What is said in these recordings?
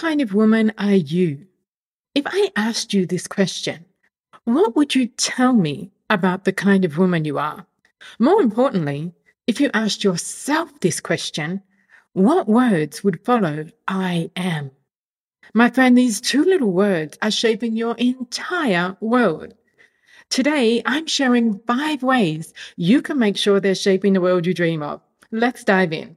kind of woman are you? If I asked you this question, what would you tell me about the kind of woman you are? More importantly, if you asked yourself this question, what words would follow I am? My friend, these two little words are shaping your entire world. Today, I'm sharing five ways you can make sure they're shaping the world you dream of. Let's dive in.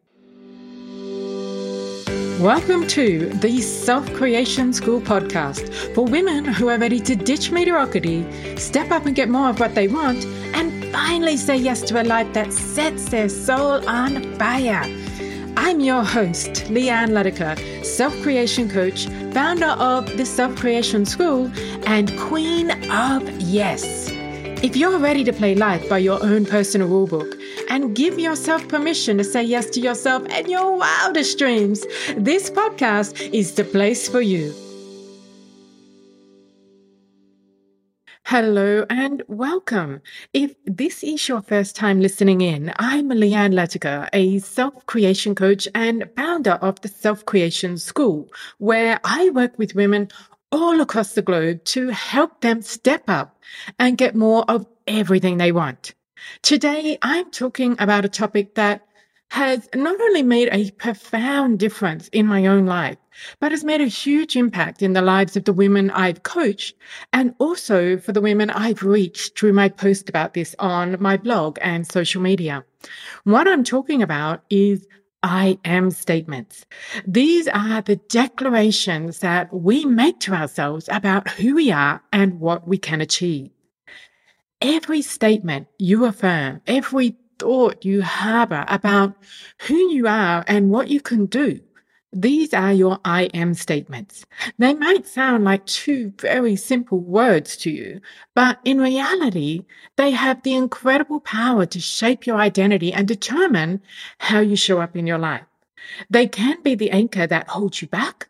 Welcome to the Self Creation School podcast for women who are ready to ditch mediocrity, step up and get more of what they want, and finally say yes to a life that sets their soul on fire. I'm your host, Leanne Letica, self creation coach, founder of the Self Creation School, and queen of yes. If you're ready to play life by your own personal rulebook and give yourself permission to say yes to yourself and your wildest dreams, this podcast is the place for you. Hello and welcome. If this is your first time listening in, I'm Leanne Letica, a self creation coach and founder of the Self Creation School, where I work with women all across the globe to help them step up and get more of everything they want. Today, I'm talking about a topic that has not only made a profound difference in my own life, but has made a huge impact in the lives of the women I've coached and also for the women I've reached through my post about this on my blog and social media. What I'm talking about is I am statements. These are the declarations that we make to ourselves about who we are and what we can achieve. Every statement you affirm, every thought you harbor about who you are and what you can do, these are your I am statements. They might sound like two very simple words to you, but in reality, they have the incredible power to shape your identity and determine how you show up in your life. They can be the anchor that holds you back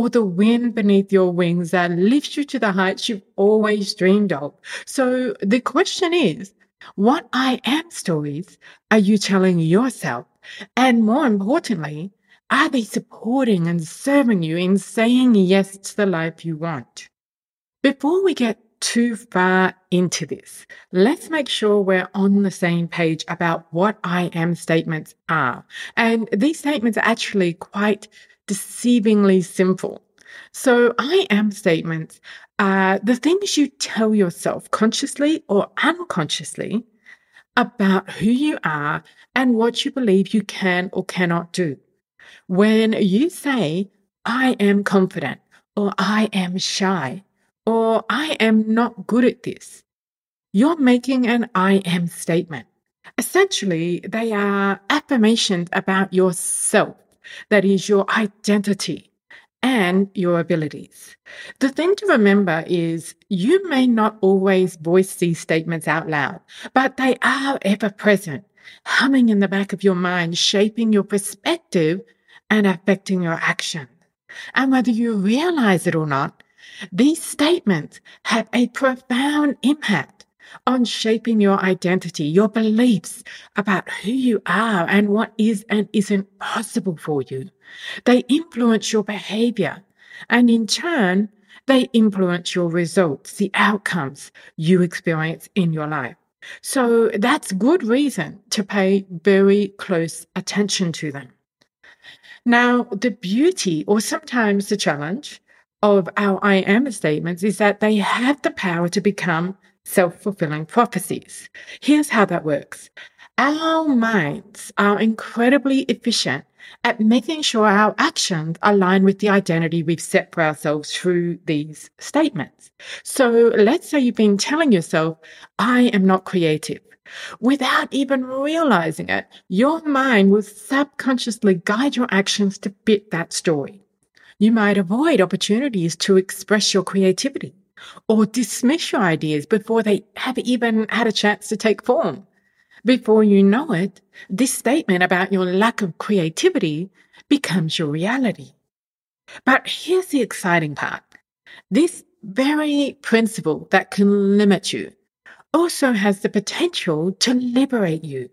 or the wind beneath your wings that lifts you to the heights you've always dreamed of. So the question is, what I am stories are you telling yourself? And more importantly, are they supporting and serving you in saying yes to the life you want? Before we get too far into this, let's make sure we're on the same page about what I am statements are. And these statements are actually quite deceivingly simple. So, I am statements are the things you tell yourself consciously or unconsciously about who you are and what you believe you can or cannot do. When you say, I am confident, or I am shy, or I am not good at this, you're making an I am statement. Essentially, they are affirmations about yourself, that is, your identity and your abilities. The thing to remember is you may not always voice these statements out loud, but they are ever present, humming in the back of your mind, shaping your perspective and affecting your action. And whether you realize it or not, these statements have a profound impact on shaping your identity, your beliefs about who you are and what is and isn't possible for you. They influence your behavior and in turn, they influence your results, the outcomes you experience in your life. So that's good reason to pay very close attention to them. Now, the beauty, or sometimes the challenge, of our I am statements is that they have the power to become self fulfilling prophecies. Here's how that works our minds are incredibly efficient at making sure our actions align with the identity we've set for ourselves through these statements. So let's say you've been telling yourself, I am not creative. Without even realizing it, your mind will subconsciously guide your actions to fit that story. You might avoid opportunities to express your creativity or dismiss your ideas before they have even had a chance to take form. Before you know it, this statement about your lack of creativity becomes your reality. But here's the exciting part. This very principle that can limit you also has the potential to liberate you.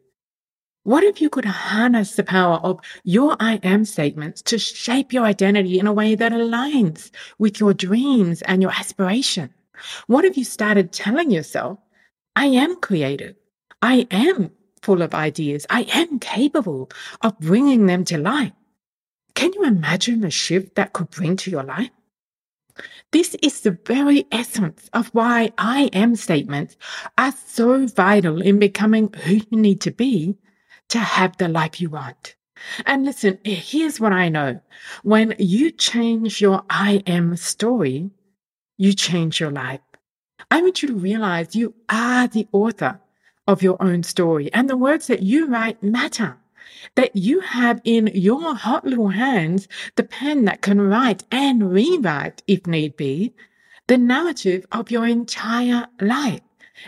What if you could harness the power of your I am statements to shape your identity in a way that aligns with your dreams and your aspiration? What if you started telling yourself, I am creative. I am full of ideas. I am capable of bringing them to life. Can you imagine the shift that could bring to your life? This is the very essence of why I am statements are so vital in becoming who you need to be to have the life you want. And listen, eh, here's what I know. When you change your I am story, you change your life. I want you to realize you are the author of your own story and the words that you write matter. That you have in your hot little hands the pen that can write and rewrite, if need be, the narrative of your entire life,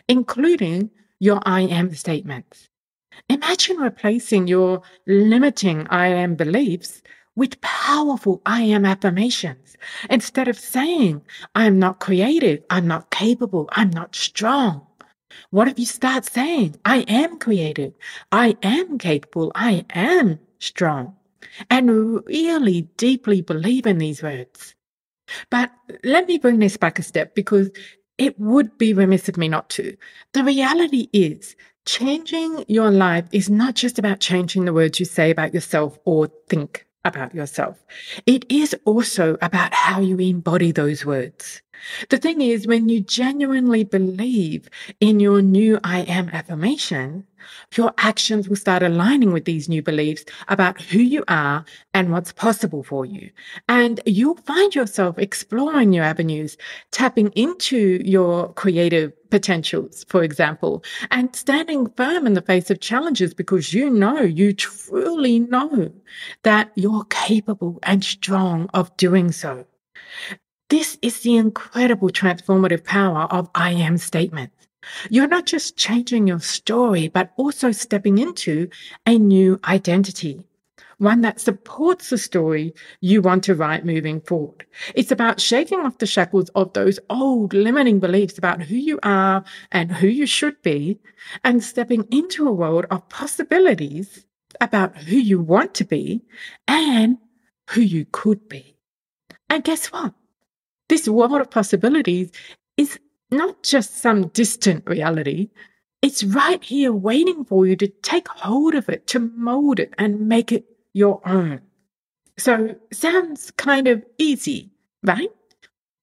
including your I am statements. Imagine replacing your limiting I am beliefs with powerful I am affirmations. Instead of saying, I'm not creative, I'm not capable, I'm not strong. What if you start saying, I am creative, I am capable, I am strong, and really deeply believe in these words? But let me bring this back a step because it would be remiss of me not to. The reality is changing your life is not just about changing the words you say about yourself or think about yourself. It is also about how you embody those words. The thing is, when you genuinely believe in your new I am affirmation, your actions will start aligning with these new beliefs about who you are and what's possible for you. And you'll find yourself exploring new avenues, tapping into your creative potentials, for example, and standing firm in the face of challenges because you know, you truly know that you're capable and strong of doing so. This is the incredible transformative power of I am statements. You're not just changing your story, but also stepping into a new identity, one that supports the story you want to write moving forward. It's about shaking off the shackles of those old limiting beliefs about who you are and who you should be, and stepping into a world of possibilities about who you want to be and who you could be. And guess what? This world of possibilities is not just some distant reality. It's right here waiting for you to take hold of it, to mold it and make it your own. So, sounds kind of easy, right?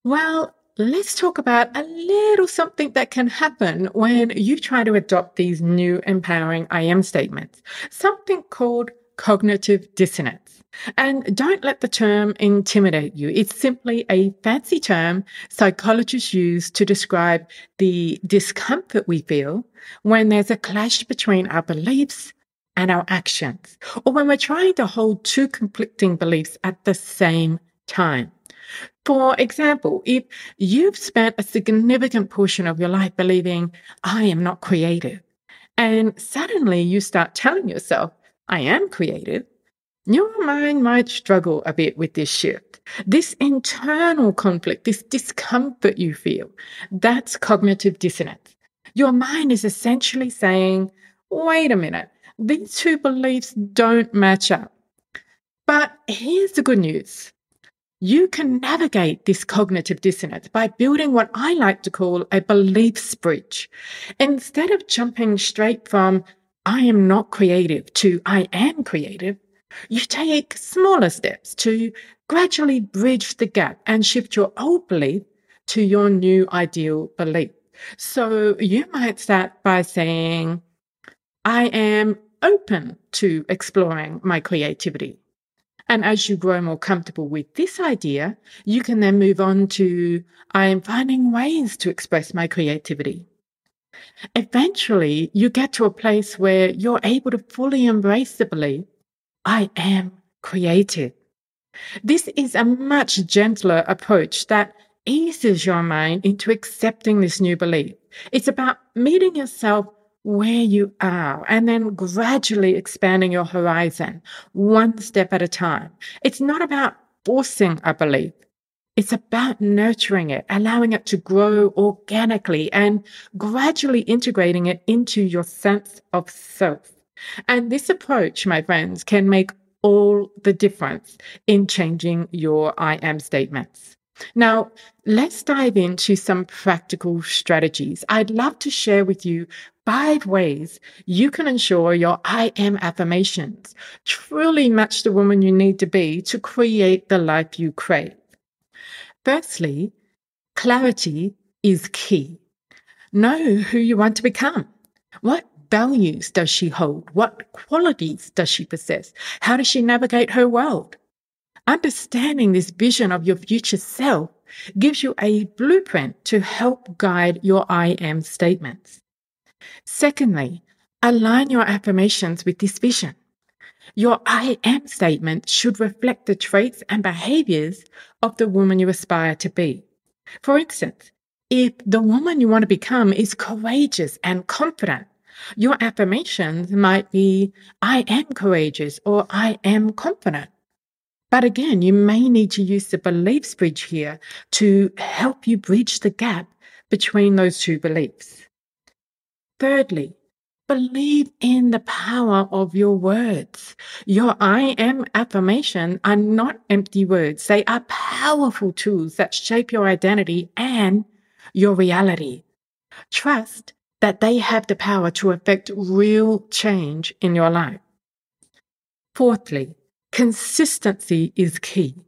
Well, let's talk about a little something that can happen when you try to adopt these new empowering I am statements, something called cognitive dissonance. And don't let the term intimidate you. It's simply a fancy term psychologists use to describe the discomfort we feel when there's a clash between our beliefs and our actions, or when we're trying to hold two conflicting beliefs at the same time. For example, if you've spent a significant portion of your life believing, I am not creative, and suddenly you start telling yourself, I am creative, your mind might struggle a bit with this shift. This internal conflict, this discomfort you feel, that's cognitive dissonance. Your mind is essentially saying, wait a minute, these two beliefs don't match up. But here's the good news. You can navigate this cognitive dissonance by building what I like to call a beliefs bridge. Instead of jumping straight from I am not creative to I am creative, you take smaller steps to gradually bridge the gap and shift your old belief to your new ideal belief. So you might start by saying, I am open to exploring my creativity. And as you grow more comfortable with this idea, you can then move on to, I am finding ways to express my creativity. Eventually, you get to a place where you're able to fully embrace the belief I am creative. This is a much gentler approach that eases your mind into accepting this new belief. It's about meeting yourself where you are and then gradually expanding your horizon one step at a time. It's not about forcing a belief. It's about nurturing it, allowing it to grow organically and gradually integrating it into your sense of self. And this approach, my friends, can make all the difference in changing your I am statements. Now, let's dive into some practical strategies. I'd love to share with you five ways you can ensure your I am affirmations truly match the woman you need to be to create the life you crave. Firstly, clarity is key. Know who you want to become. What values does she hold? What qualities does she possess? How does she navigate her world? Understanding this vision of your future self gives you a blueprint to help guide your I am statements. Secondly, align your affirmations with this vision. Your I am statement should reflect the traits and behaviors of the woman you aspire to be. For instance, if the woman you want to become is courageous and confident, your affirmations might be, I am courageous or I am confident. But again, you may need to use the beliefs bridge here to help you bridge the gap between those two beliefs. Thirdly, believe in the power of your words. Your I am affirmation are not empty words. They are powerful tools that shape your identity and your reality. Trust that they have the power to affect real change in your life. Fourthly, consistency is key.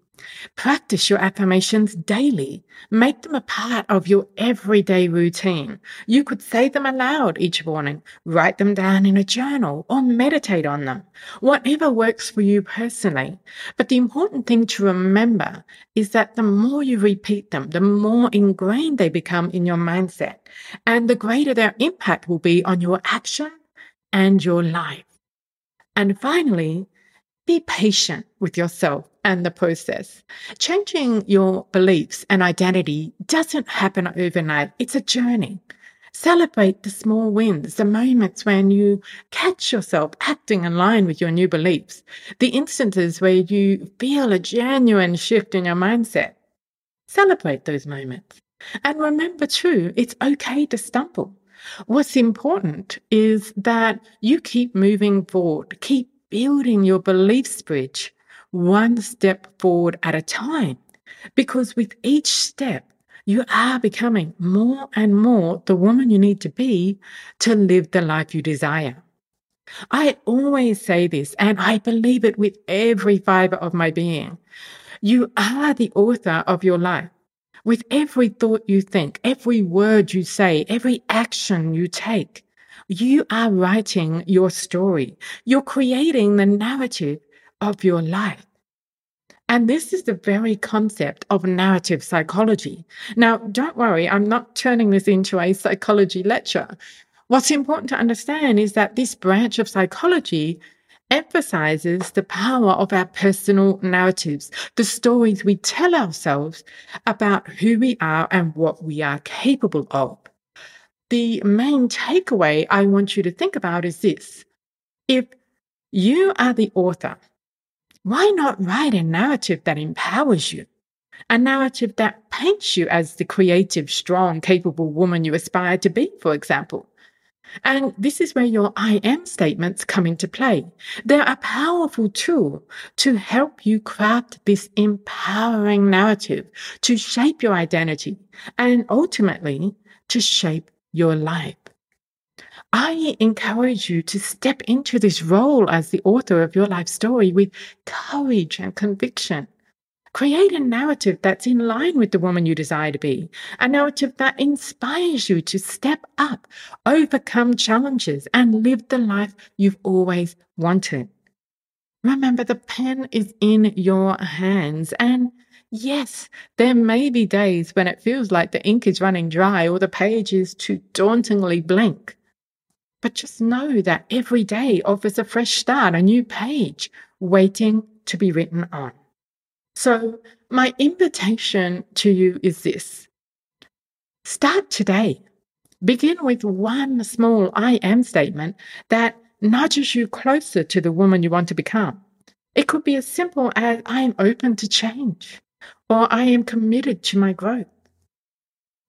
Practice your affirmations daily. Make them a part of your everyday routine. You could say them aloud each morning, write them down in a journal, or meditate on them. Whatever works for you personally. But the important thing to remember is that the more you repeat them, the more ingrained they become in your mindset, and the greater their impact will be on your action and your life. And finally, be patient with yourself and the process. Changing your beliefs and identity doesn't happen overnight. It's a journey. Celebrate the small wins, the moments when you catch yourself acting in line with your new beliefs, the instances where you feel a genuine shift in your mindset. Celebrate those moments. And remember too, it's okay to stumble. What's important is that you keep moving forward, keep building your beliefs bridge one step forward at a time. Because with each step, you are becoming more and more the woman you need to be to live the life you desire. I always say this, and I believe it with every fiber of my being. You are the author of your life. With every thought you think, every word you say, every action you take, you are writing your story. You're creating the narrative of your life. And this is the very concept of narrative psychology. Now, don't worry, I'm not turning this into a psychology lecture. What's important to understand is that this branch of psychology emphasizes the power of our personal narratives, the stories we tell ourselves about who we are and what we are capable of the main takeaway I want you to think about is this. If you are the author, why not write a narrative that empowers you? A narrative that paints you as the creative, strong, capable woman you aspire to be, for example. And this is where your I am statements come into play. They're a powerful tool to help you craft this empowering narrative, to shape your identity, and ultimately to shape your life. I encourage you to step into this role as the author of your life story with courage and conviction. Create a narrative that's in line with the woman you desire to be, a narrative that inspires you to step up, overcome challenges, and live the life you've always wanted. Remember, the pen is in your hands, and Yes, there may be days when it feels like the ink is running dry or the page is too dauntingly blank. But just know that every day offers a fresh start, a new page waiting to be written on. So, my invitation to you is this start today. Begin with one small I am statement that nudges you closer to the woman you want to become. It could be as simple as I am open to change or I am committed to my growth.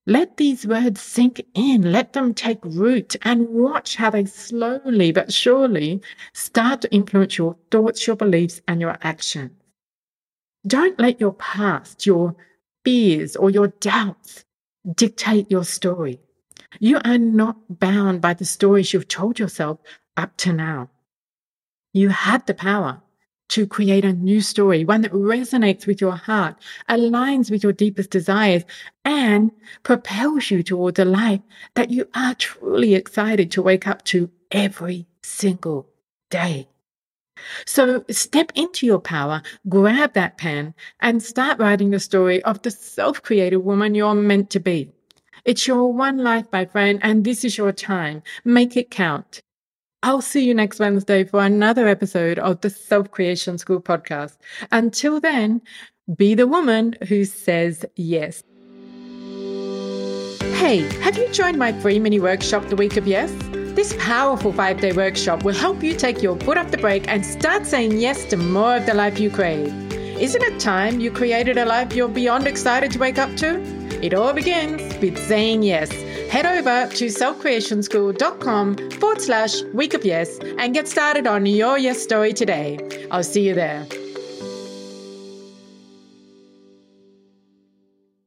Let these words sink in, let them take root, and watch how they slowly but surely start to influence your thoughts, your beliefs, and your actions. Don't let your past, your fears, or your doubts dictate your story. You are not bound by the stories you've told yourself up to now. You have the power to create a new story, one that resonates with your heart, aligns with your deepest desires, and propels you towards a life that you are truly excited to wake up to every single day. So step into your power, grab that pen, and start writing the story of the self created woman you're meant to be. It's your one life, my friend, and this is your time. Make it count. I'll see you next Wednesday for another episode of the Self Creation School podcast. Until then, be the woman who says yes. Hey, have you joined my free mini workshop, The Week of Yes? This powerful five day workshop will help you take your foot off the brake and start saying yes to more of the life you crave. Isn't it time you created a life you're beyond excited to wake up to? It all begins with saying yes. Head over to selfcreationschool.com forward slash week of yes and get started on your yes story today. I'll see you there.